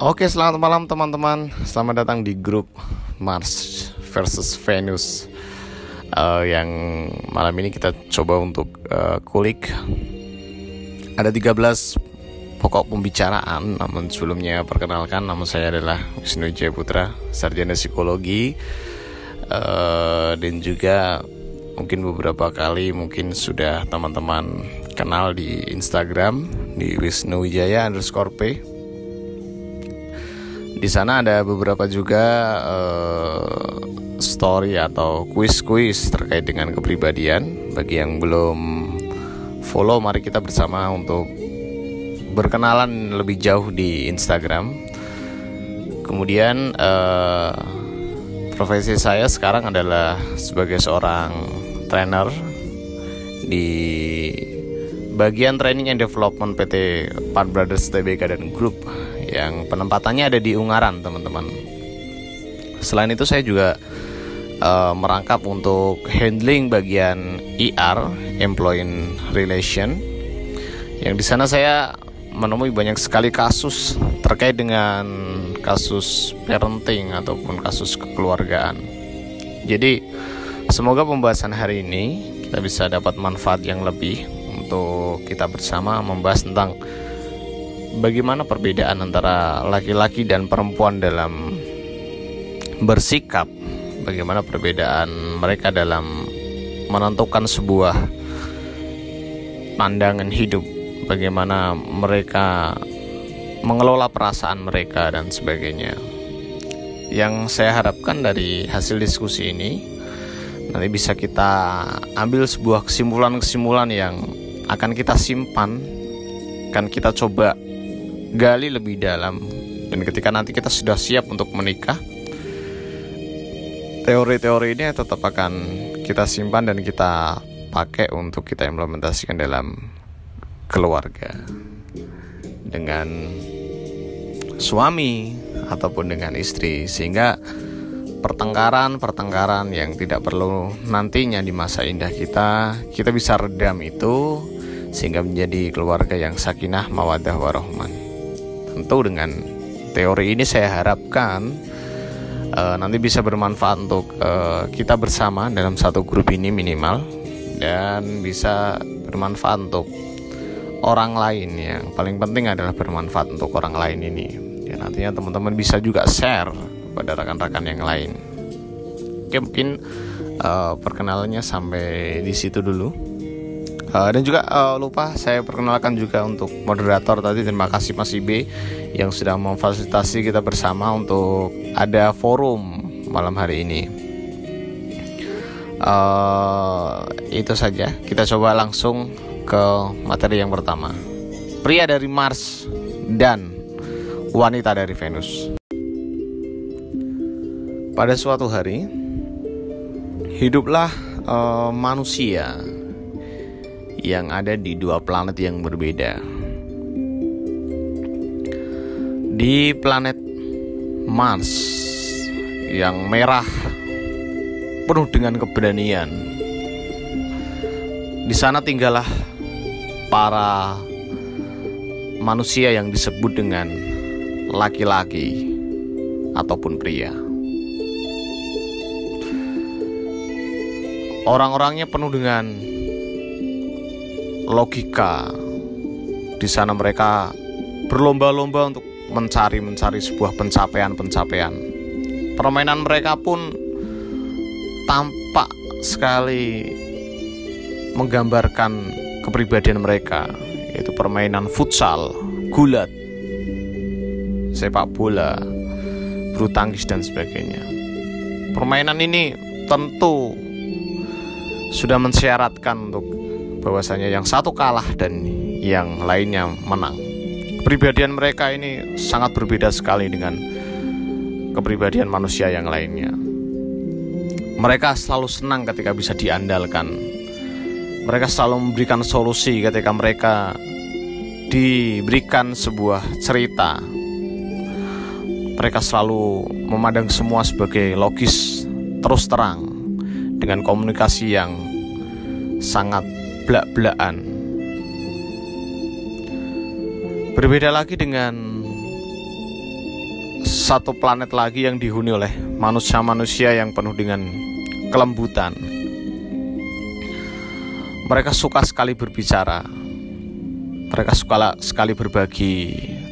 Oke, selamat malam teman-teman. Selamat datang di grup Mars versus Venus. Uh, yang malam ini kita coba untuk uh, kulik. Ada 13 pokok pembicaraan, namun sebelumnya perkenalkan nama saya adalah Wisnu Jaya Putra, sarjana psikologi. Uh, dan juga mungkin beberapa kali mungkin sudah teman-teman kenal di Instagram di Wisnu Wijaya underscore P di sana ada beberapa juga uh, story atau kuis-kuis terkait dengan kepribadian. Bagi yang belum follow, mari kita bersama untuk berkenalan lebih jauh di Instagram. Kemudian uh, profesi saya sekarang adalah sebagai seorang trainer di bagian training and development PT Part Brothers TBK dan Group yang penempatannya ada di Ungaran teman-teman. Selain itu saya juga uh, merangkap untuk handling bagian ER Employee Relation yang di sana saya menemui banyak sekali kasus terkait dengan kasus parenting ataupun kasus kekeluargaan. Jadi semoga pembahasan hari ini kita bisa dapat manfaat yang lebih untuk kita bersama membahas tentang bagaimana perbedaan antara laki-laki dan perempuan dalam bersikap, bagaimana perbedaan mereka dalam menentukan sebuah pandangan hidup, bagaimana mereka mengelola perasaan mereka dan sebagainya. Yang saya harapkan dari hasil diskusi ini nanti bisa kita ambil sebuah kesimpulan-kesimpulan yang akan kita simpan, akan kita coba gali lebih dalam. Dan ketika nanti kita sudah siap untuk menikah teori-teori ini tetap akan kita simpan dan kita pakai untuk kita implementasikan dalam keluarga. Dengan suami ataupun dengan istri. Sehingga pertengkaran-pertengkaran yang tidak perlu nantinya di masa indah kita kita bisa redam itu sehingga menjadi keluarga yang sakinah mawadah warohman tentu dengan teori ini saya harapkan uh, nanti bisa bermanfaat untuk uh, kita bersama dalam satu grup ini minimal dan bisa bermanfaat untuk orang lain. Yang paling penting adalah bermanfaat untuk orang lain ini. Ya nantinya teman-teman bisa juga share kepada rekan-rekan yang lain. Oke mungkin uh, perkenalannya sampai di situ dulu Uh, dan juga uh, lupa saya perkenalkan juga untuk moderator tadi terima kasih Mas Ibe yang sudah memfasilitasi kita bersama untuk ada forum malam hari ini. Uh, itu saja kita coba langsung ke materi yang pertama. Pria dari Mars dan wanita dari Venus. Pada suatu hari hiduplah uh, manusia yang ada di dua planet yang berbeda. Di planet Mars yang merah penuh dengan keberanian. Di sana tinggallah para manusia yang disebut dengan laki-laki ataupun pria. Orang-orangnya penuh dengan logika. Di sana mereka berlomba-lomba untuk mencari-mencari sebuah pencapaian-pencapaian. Permainan mereka pun tampak sekali menggambarkan kepribadian mereka, yaitu permainan futsal, gulat, sepak bola, bulu tangkis dan sebagainya. Permainan ini tentu sudah mensyaratkan untuk bahwasanya yang satu kalah dan yang lainnya menang. Kepribadian mereka ini sangat berbeda sekali dengan kepribadian manusia yang lainnya. Mereka selalu senang ketika bisa diandalkan. Mereka selalu memberikan solusi ketika mereka diberikan sebuah cerita. Mereka selalu memandang semua sebagai logis, terus terang, dengan komunikasi yang sangat belak-belakan. Berbeda lagi dengan satu planet lagi yang dihuni oleh manusia-manusia yang penuh dengan kelembutan. Mereka suka sekali berbicara. Mereka suka sekali berbagi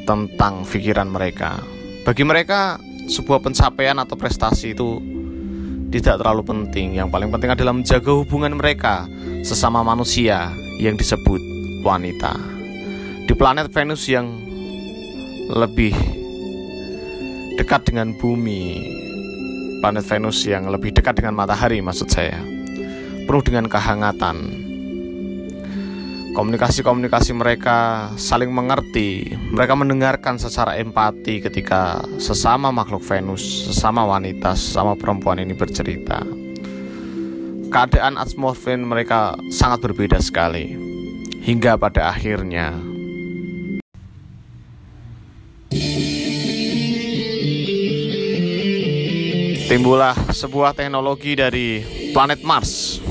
tentang pikiran mereka. Bagi mereka, sebuah pencapaian atau prestasi itu tidak terlalu penting. Yang paling penting adalah menjaga hubungan mereka sesama manusia yang disebut wanita. Di planet Venus yang lebih dekat dengan bumi, planet Venus yang lebih dekat dengan matahari maksud saya, penuh dengan kehangatan, komunikasi-komunikasi mereka saling mengerti, mereka mendengarkan secara empati ketika sesama makhluk Venus, sesama wanita, sesama perempuan ini bercerita. Keadaan atmosfer mereka sangat berbeda sekali, hingga pada akhirnya timbullah sebuah teknologi dari planet Mars.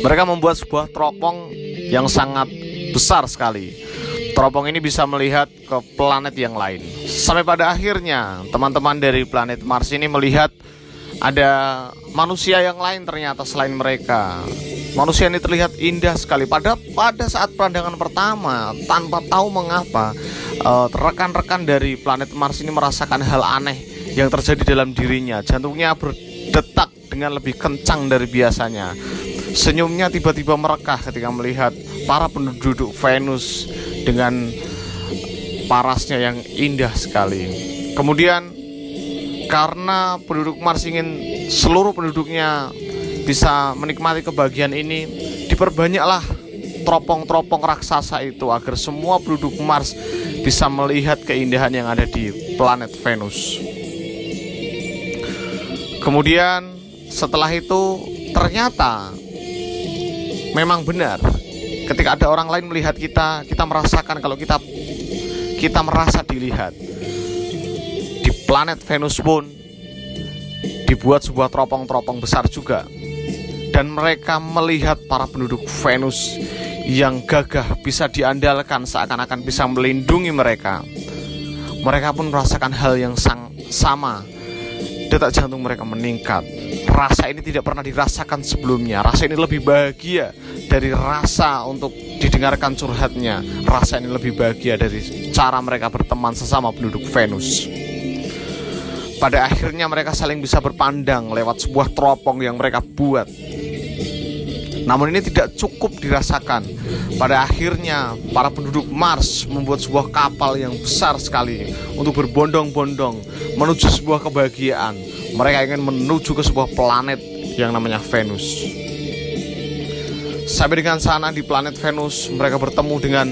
Mereka membuat sebuah teropong yang sangat besar sekali. Teropong ini bisa melihat ke planet yang lain. Sampai pada akhirnya, teman-teman dari planet Mars ini melihat ada manusia yang lain ternyata selain mereka. Manusia ini terlihat indah sekali. Pada pada saat pandangan pertama, tanpa tahu mengapa, eh, rekan-rekan dari planet Mars ini merasakan hal aneh yang terjadi dalam dirinya. Jantungnya berdetak dengan lebih kencang dari biasanya. Senyumnya tiba-tiba merekah ketika melihat para penduduk Venus dengan parasnya yang indah sekali. Kemudian karena penduduk Mars ingin seluruh penduduknya bisa menikmati kebahagiaan ini, diperbanyaklah teropong-teropong raksasa itu agar semua penduduk Mars bisa melihat keindahan yang ada di planet Venus. Kemudian setelah itu ternyata memang benar. Ketika ada orang lain melihat kita kita merasakan kalau kita kita merasa dilihat. Di planet Venus pun dibuat sebuah teropong-teropong besar juga. Dan mereka melihat para penduduk Venus yang gagah bisa diandalkan seakan-akan bisa melindungi mereka. Mereka pun merasakan hal yang sang, sama. Detak jantung mereka meningkat rasa ini tidak pernah dirasakan sebelumnya. Rasa ini lebih bahagia dari rasa untuk didengarkan curhatnya. Rasa ini lebih bahagia dari cara mereka berteman sesama penduduk Venus. Pada akhirnya mereka saling bisa berpandang lewat sebuah teropong yang mereka buat. Namun ini tidak cukup dirasakan. Pada akhirnya para penduduk Mars membuat sebuah kapal yang besar sekali untuk berbondong-bondong menuju sebuah kebahagiaan mereka ingin menuju ke sebuah planet yang namanya Venus. Sampai dengan sana di planet Venus, mereka bertemu dengan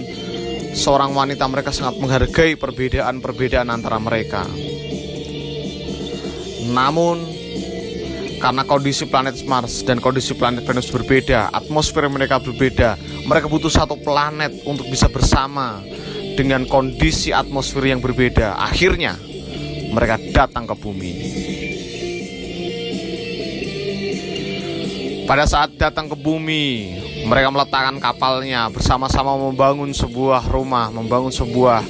seorang wanita. Mereka sangat menghargai perbedaan-perbedaan antara mereka. Namun, karena kondisi planet Mars dan kondisi planet Venus berbeda, atmosfer mereka berbeda, mereka butuh satu planet untuk bisa bersama dengan kondisi atmosfer yang berbeda. Akhirnya, mereka datang ke bumi. Pada saat datang ke bumi, mereka meletakkan kapalnya bersama-sama membangun sebuah rumah, membangun sebuah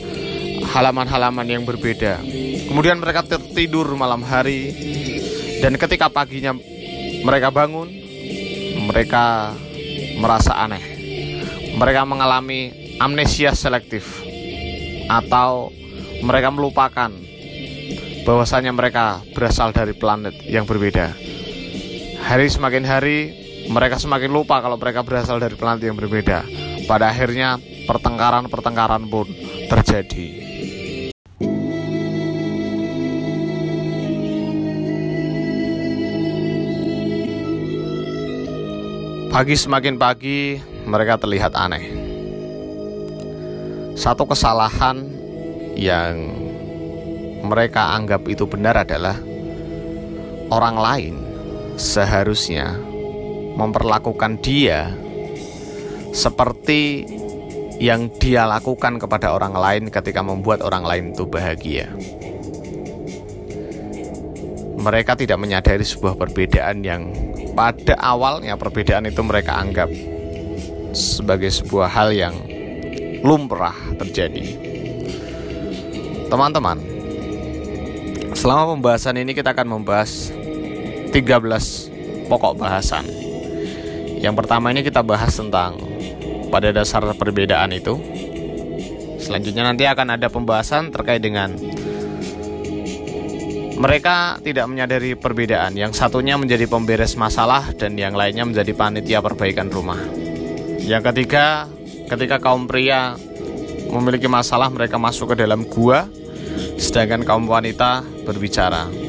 halaman-halaman yang berbeda. Kemudian mereka tertidur malam hari dan ketika paginya mereka bangun, mereka merasa aneh. Mereka mengalami amnesia selektif atau mereka melupakan bahwasanya mereka berasal dari planet yang berbeda. Hari semakin hari, mereka semakin lupa kalau mereka berasal dari planet yang berbeda. Pada akhirnya, pertengkaran-pertengkaran pun terjadi. Pagi semakin pagi, mereka terlihat aneh. Satu kesalahan yang mereka anggap itu benar adalah orang lain seharusnya memperlakukan dia seperti yang dia lakukan kepada orang lain ketika membuat orang lain itu bahagia. Mereka tidak menyadari sebuah perbedaan yang pada awalnya perbedaan itu mereka anggap sebagai sebuah hal yang lumrah terjadi. Teman-teman, Selama pembahasan ini kita akan membahas 13 pokok bahasan. Yang pertama ini kita bahas tentang pada dasar perbedaan itu. Selanjutnya nanti akan ada pembahasan terkait dengan mereka tidak menyadari perbedaan. Yang satunya menjadi pemberes masalah dan yang lainnya menjadi panitia perbaikan rumah. Yang ketiga, ketika kaum pria memiliki masalah mereka masuk ke dalam gua sedangkan kaum wanita berbicara.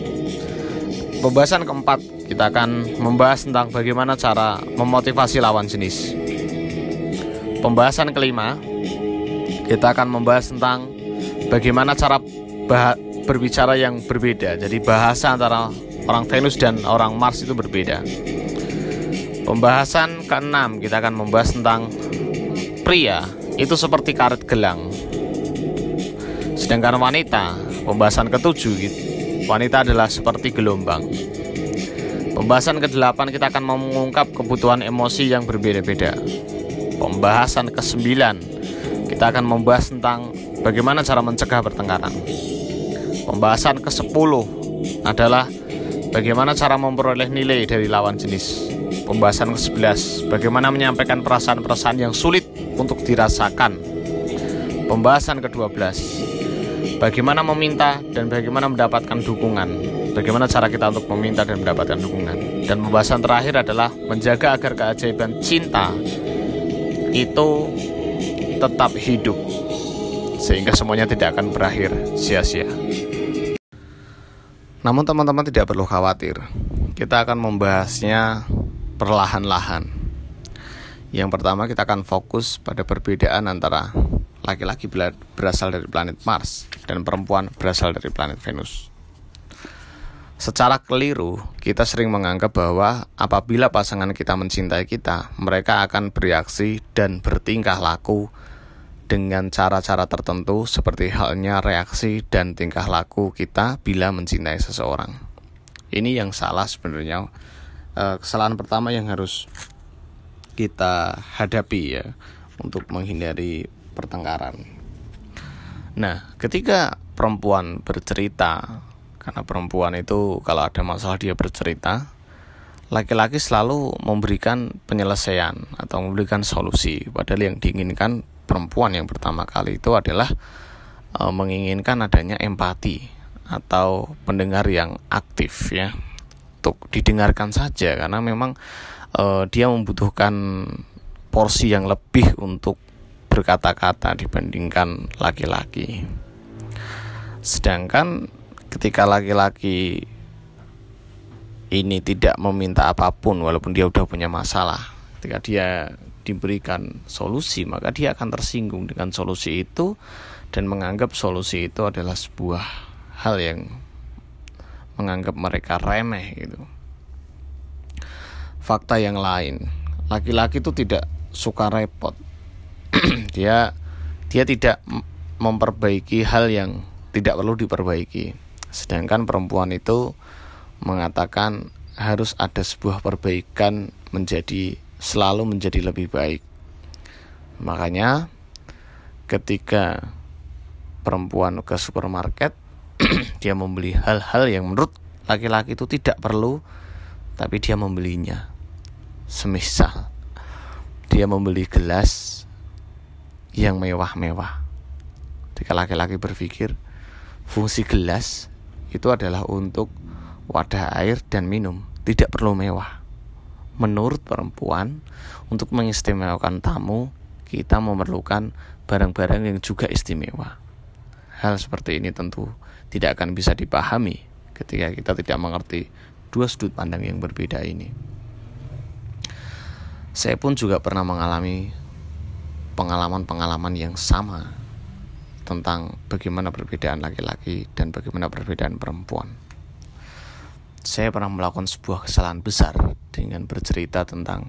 Pembahasan keempat, kita akan membahas tentang bagaimana cara memotivasi lawan jenis. Pembahasan kelima, kita akan membahas tentang bagaimana cara berbicara yang berbeda. Jadi bahasa antara orang Venus dan orang Mars itu berbeda. Pembahasan keenam, kita akan membahas tentang pria itu seperti karet gelang Sedangkan wanita, pembahasan ketujuh wanita adalah seperti gelombang. Pembahasan ke-8 kita akan mengungkap kebutuhan emosi yang berbeda-beda. Pembahasan ke-9 kita akan membahas tentang bagaimana cara mencegah pertengkaran. Pembahasan ke-10 adalah bagaimana cara memperoleh nilai dari lawan jenis. Pembahasan ke-11 bagaimana menyampaikan perasaan-perasaan yang sulit untuk dirasakan. Pembahasan ke-12 bagaimana meminta dan bagaimana mendapatkan dukungan. Bagaimana cara kita untuk meminta dan mendapatkan dukungan. Dan pembahasan terakhir adalah menjaga agar keajaiban cinta itu tetap hidup sehingga semuanya tidak akan berakhir sia-sia. Namun teman-teman tidak perlu khawatir. Kita akan membahasnya perlahan-lahan. Yang pertama kita akan fokus pada perbedaan antara laki-laki berasal dari planet Mars dan perempuan berasal dari planet Venus. Secara keliru, kita sering menganggap bahwa apabila pasangan kita mencintai kita, mereka akan bereaksi dan bertingkah laku dengan cara-cara tertentu seperti halnya reaksi dan tingkah laku kita bila mencintai seseorang. Ini yang salah sebenarnya. Eh, kesalahan pertama yang harus kita hadapi ya untuk menghindari pertengkaran. Nah, ketika perempuan bercerita, karena perempuan itu kalau ada masalah dia bercerita, laki-laki selalu memberikan penyelesaian atau memberikan solusi. Padahal yang diinginkan perempuan yang pertama kali itu adalah e, menginginkan adanya empati atau pendengar yang aktif ya untuk didengarkan saja karena memang e, dia membutuhkan porsi yang lebih untuk berkata-kata dibandingkan laki-laki. Sedangkan ketika laki-laki ini tidak meminta apa pun walaupun dia udah punya masalah, ketika dia diberikan solusi, maka dia akan tersinggung dengan solusi itu dan menganggap solusi itu adalah sebuah hal yang menganggap mereka remeh gitu. Fakta yang lain, laki-laki itu tidak suka repot dia dia tidak memperbaiki hal yang tidak perlu diperbaiki. Sedangkan perempuan itu mengatakan harus ada sebuah perbaikan menjadi selalu menjadi lebih baik. Makanya ketika perempuan ke supermarket dia membeli hal-hal yang menurut laki-laki itu tidak perlu tapi dia membelinya. Semisal dia membeli gelas yang mewah-mewah. Jika laki-laki berpikir fungsi gelas itu adalah untuk wadah air dan minum, tidak perlu mewah. Menurut perempuan, untuk mengistimewakan tamu, kita memerlukan barang-barang yang juga istimewa. Hal seperti ini tentu tidak akan bisa dipahami ketika kita tidak mengerti dua sudut pandang yang berbeda ini. Saya pun juga pernah mengalami pengalaman-pengalaman yang sama tentang bagaimana perbedaan laki-laki dan bagaimana perbedaan perempuan. Saya pernah melakukan sebuah kesalahan besar dengan bercerita tentang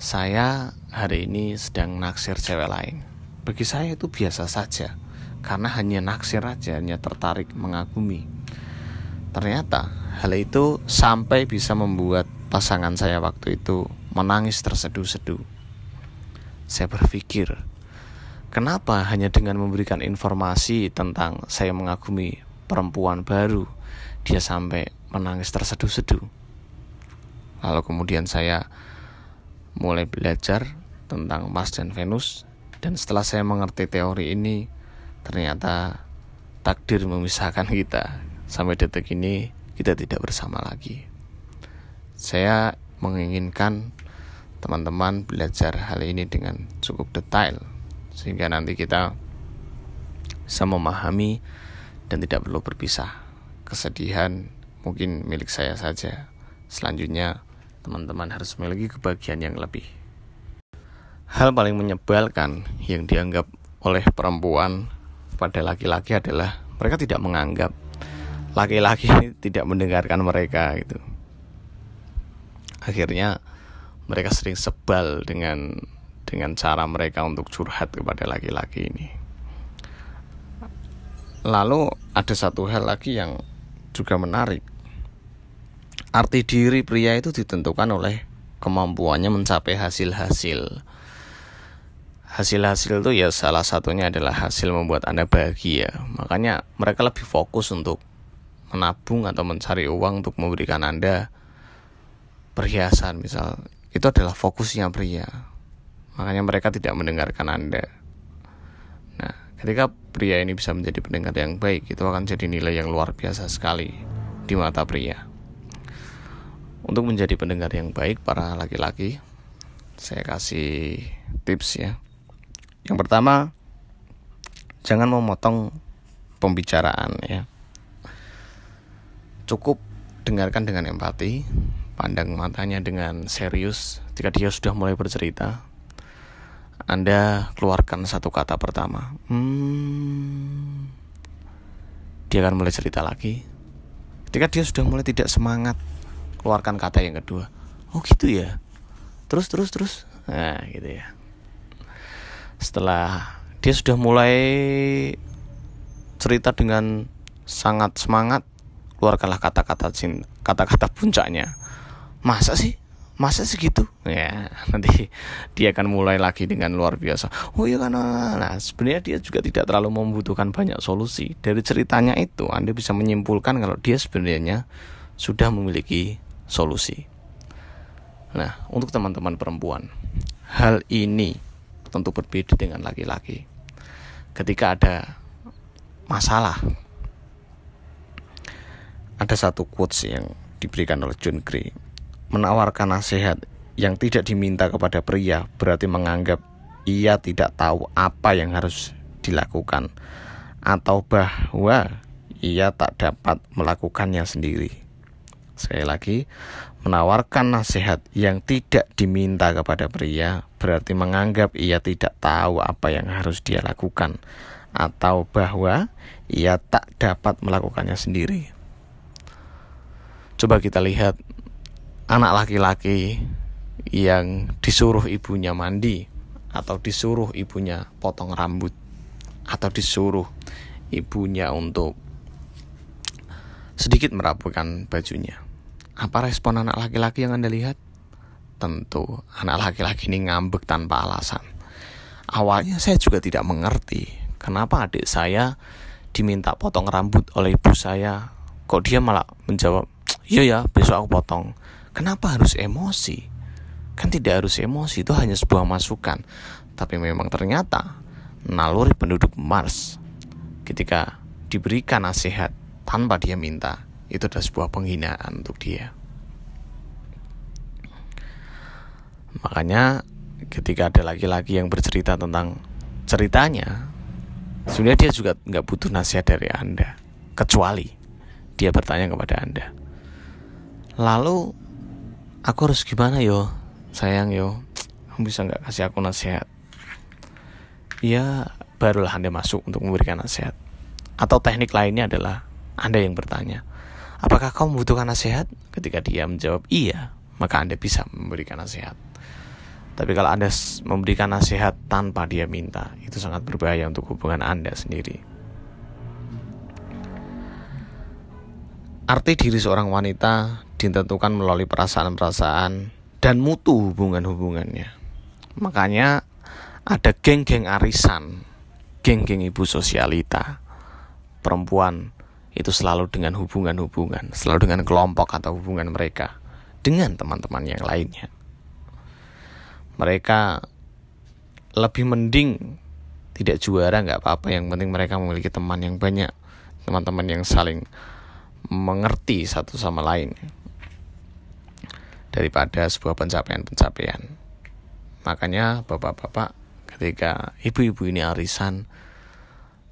saya hari ini sedang naksir cewek lain. Bagi saya itu biasa saja, karena hanya naksir aja, hanya tertarik mengagumi. Ternyata hal itu sampai bisa membuat pasangan saya waktu itu menangis terseduh-seduh saya berpikir, kenapa hanya dengan memberikan informasi tentang saya mengagumi perempuan baru dia sampai menangis terseduh-seduh. Lalu kemudian saya mulai belajar tentang Mars dan Venus dan setelah saya mengerti teori ini ternyata takdir memisahkan kita sampai detik ini kita tidak bersama lagi. Saya menginginkan teman-teman belajar hal ini dengan cukup detail sehingga nanti kita bisa memahami dan tidak perlu berpisah. Kesedihan mungkin milik saya saja. Selanjutnya teman-teman harus memiliki kebahagiaan yang lebih. Hal paling menyebalkan yang dianggap oleh perempuan pada laki-laki adalah mereka tidak menganggap laki-laki tidak mendengarkan mereka gitu. Akhirnya mereka sering sebal dengan dengan cara mereka untuk curhat kepada laki-laki ini. Lalu ada satu hal lagi yang juga menarik. Arti diri pria itu ditentukan oleh kemampuannya mencapai hasil-hasil. Hasil-hasil itu ya salah satunya adalah hasil membuat Anda bahagia. Makanya mereka lebih fokus untuk menabung atau mencari uang untuk memberikan Anda perhiasan misal itu adalah fokusnya pria. Makanya mereka tidak mendengarkan anda. Nah ketika pria ini bisa menjadi pendengar yang baik itu akan jadi nilai yang luar biasa sekali di mata pria. Untuk menjadi pendengar yang baik para laki-laki saya kasih tips ya. Yang pertama jangan memotong pembicaraan ya. Cukup dengarkan dengan empati pandang matanya dengan serius ketika dia sudah mulai bercerita anda keluarkan satu kata pertama. Hmm, dia akan mulai cerita lagi. Ketika dia sudah mulai tidak semangat keluarkan kata yang kedua. Oh gitu ya? Terus terus terus. Nah gitu ya. Setelah dia sudah mulai cerita dengan sangat semangat keluarkanlah kata-kata kata-kata puncaknya masa sih? Masa segitu? Ya nanti dia akan mulai lagi dengan luar biasa. Oh iya kan nah sebenarnya dia juga tidak terlalu membutuhkan banyak solusi. Dari ceritanya itu anda bisa menyimpulkan kalau dia sebenarnya sudah memiliki solusi. Nah untuk teman-teman perempuan hal ini tentu berbeda dengan laki-laki. Ketika ada masalah ada satu quotes yang diberikan oleh John Gray menawarkan nasihat yang tidak diminta kepada pria berarti menganggap ia tidak tahu apa yang harus dilakukan atau bahwa ia tak dapat melakukannya sendiri. Sekali lagi, menawarkan nasihat yang tidak diminta kepada pria berarti menganggap ia tidak tahu apa yang harus dia lakukan atau bahwa ia tak dapat melakukannya sendiri. Coba kita lihat anak laki-laki yang disuruh ibunya mandi atau disuruh ibunya potong rambut atau disuruh ibunya untuk sedikit merapikan bajunya. Apa respon anak laki-laki yang Anda lihat? Tentu anak laki-laki ini ngambek tanpa alasan. Awalnya saya juga tidak mengerti kenapa adik saya diminta potong rambut oleh ibu saya. Kok dia malah menjawab, "Iya ya, besok aku potong." Kenapa harus emosi? Kan tidak harus emosi, itu hanya sebuah masukan. Tapi memang ternyata naluri penduduk Mars ketika diberikan nasihat tanpa dia minta, itu adalah sebuah penghinaan untuk dia. Makanya ketika ada laki-laki yang bercerita tentang ceritanya, sebenarnya dia juga nggak butuh nasihat dari Anda, kecuali dia bertanya kepada Anda. Lalu aku harus gimana yo? Sayang yo. Kamu bisa nggak kasih aku nasihat? Ya barulah anda masuk untuk memberikan nasihat. Atau teknik lainnya adalah anda yang bertanya apakah kamu membutuhkan nasihat? Ketika dia menjawab iya maka anda bisa memberikan nasihat. Tapi kalau anda memberikan nasihat tanpa dia minta itu sangat berbahaya untuk hubungan anda sendiri. Arti diri seorang wanita ditentukan melalui perasaan-perasaan dan mutu hubungan-hubungannya. Makanya ada geng-geng arisan, geng-geng ibu sosialita, perempuan itu selalu dengan hubungan-hubungan, selalu dengan kelompok atau hubungan mereka dengan teman-teman yang lainnya. Mereka lebih mending tidak juara nggak apa-apa yang penting mereka memiliki teman yang banyak teman-teman yang saling mengerti satu sama lain daripada sebuah pencapaian-pencapaian makanya bapak-bapak ketika ibu-ibu ini arisan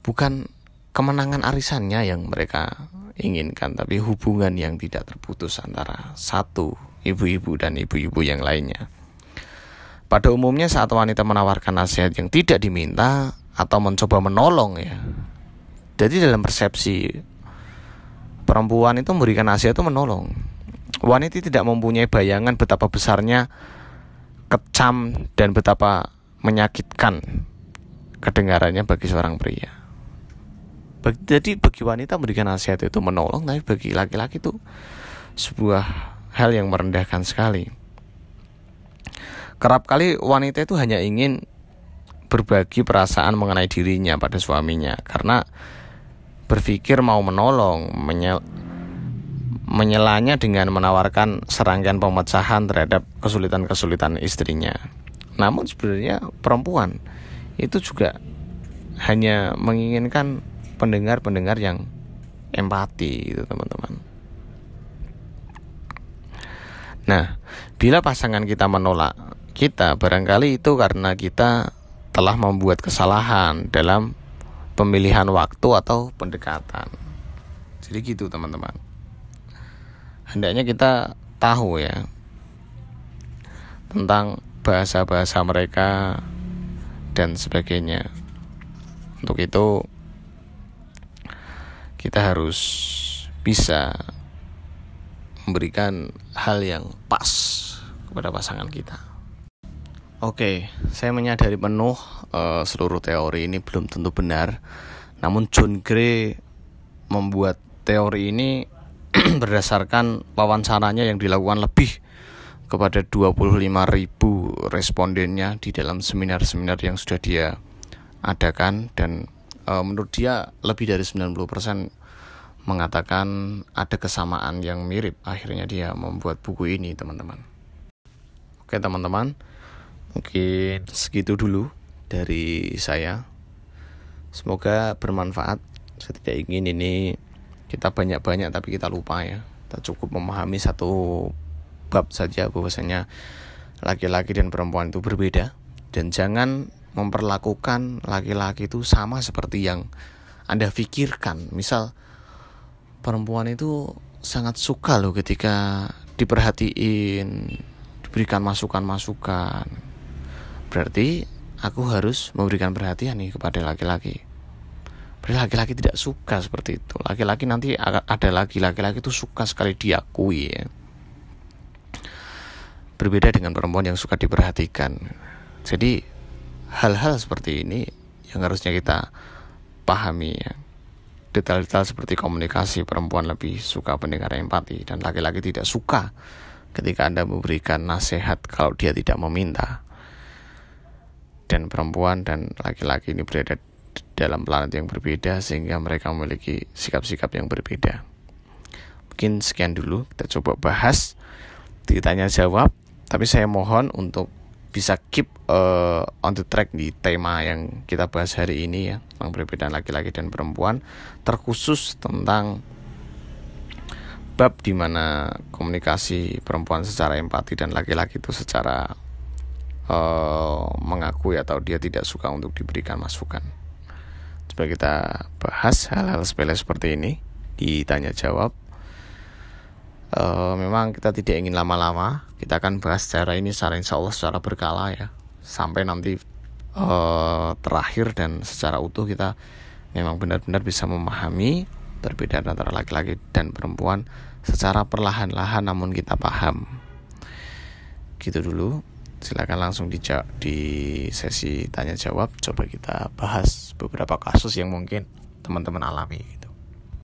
bukan kemenangan arisannya yang mereka inginkan tapi hubungan yang tidak terputus antara satu ibu-ibu dan ibu-ibu yang lainnya pada umumnya saat wanita menawarkan nasihat yang tidak diminta atau mencoba menolong ya. Jadi dalam persepsi perempuan itu memberikan nasihat itu menolong. Wanita tidak mempunyai bayangan betapa besarnya kecam dan betapa menyakitkan kedengarannya bagi seorang pria. Jadi bagi wanita memberikan nasihat itu menolong, tapi bagi laki-laki itu sebuah hal yang merendahkan sekali. Kerap kali wanita itu hanya ingin berbagi perasaan mengenai dirinya pada suaminya karena berpikir mau menolong, menyel, menyelanya dengan menawarkan serangkaian pemecahan terhadap kesulitan-kesulitan istrinya. Namun sebenarnya perempuan itu juga hanya menginginkan pendengar-pendengar yang empati gitu teman-teman. Nah, bila pasangan kita menolak kita barangkali itu karena kita telah membuat kesalahan dalam pemilihan waktu atau pendekatan. Jadi gitu teman-teman. Hendaknya kita tahu ya tentang bahasa-bahasa mereka dan sebagainya. Untuk itu kita harus bisa memberikan hal yang pas kepada pasangan kita. Oke, saya menyadari penuh uh, seluruh teori ini belum tentu benar. Namun John Gray membuat teori ini berdasarkan wawancaranya yang dilakukan lebih kepada 25.000 respondennya di dalam seminar-seminar yang sudah dia adakan dan uh, menurut dia lebih dari 90% mengatakan ada kesamaan yang mirip akhirnya dia membuat buku ini teman-teman. Oke teman-teman, Mungkin segitu dulu dari saya. Semoga bermanfaat. Saya tidak ingin ini kita banyak-banyak tapi kita lupa ya. Kita cukup memahami satu bab saja bahwasanya laki-laki dan perempuan itu berbeda dan jangan memperlakukan laki-laki itu sama seperti yang Anda pikirkan. Misal perempuan itu sangat suka loh ketika diperhatiin, diberikan masukan-masukan berarti aku harus memberikan perhatian nih kepada laki-laki laki-laki tidak suka seperti itu. Laki-laki nanti ada lagi laki-laki itu suka sekali diakui ya. berbeda dengan perempuan yang suka diperhatikan. Jadi hal-hal seperti ini yang harusnya kita pahami ya. Detail-detail seperti komunikasi perempuan lebih suka pendengar empati dan laki-laki tidak suka ketika Anda memberikan nasihat kalau dia tidak meminta. Dan perempuan dan laki-laki ini berada dalam planet yang berbeda sehingga mereka memiliki sikap-sikap yang berbeda. Mungkin sekian dulu kita coba bahas ditanya jawab tapi saya mohon untuk bisa keep uh, on the track di tema yang kita bahas hari ini ya tentang perbedaan laki-laki dan perempuan terkhusus tentang bab di mana komunikasi perempuan secara empati dan laki-laki itu secara uh, mengakui atau dia tidak suka untuk diberikan masukan. Coba kita bahas hal-hal sepele seperti ini ditanya jawab. Uh, memang kita tidak ingin lama-lama, kita akan bahas secara ini secara insya Allah secara berkala ya, sampai nanti uh, terakhir dan secara utuh kita memang benar-benar bisa memahami perbedaan antara laki-laki dan perempuan secara perlahan-lahan namun kita paham. Gitu dulu silakan langsung di, di sesi tanya jawab. Coba kita bahas beberapa kasus yang mungkin teman-teman alami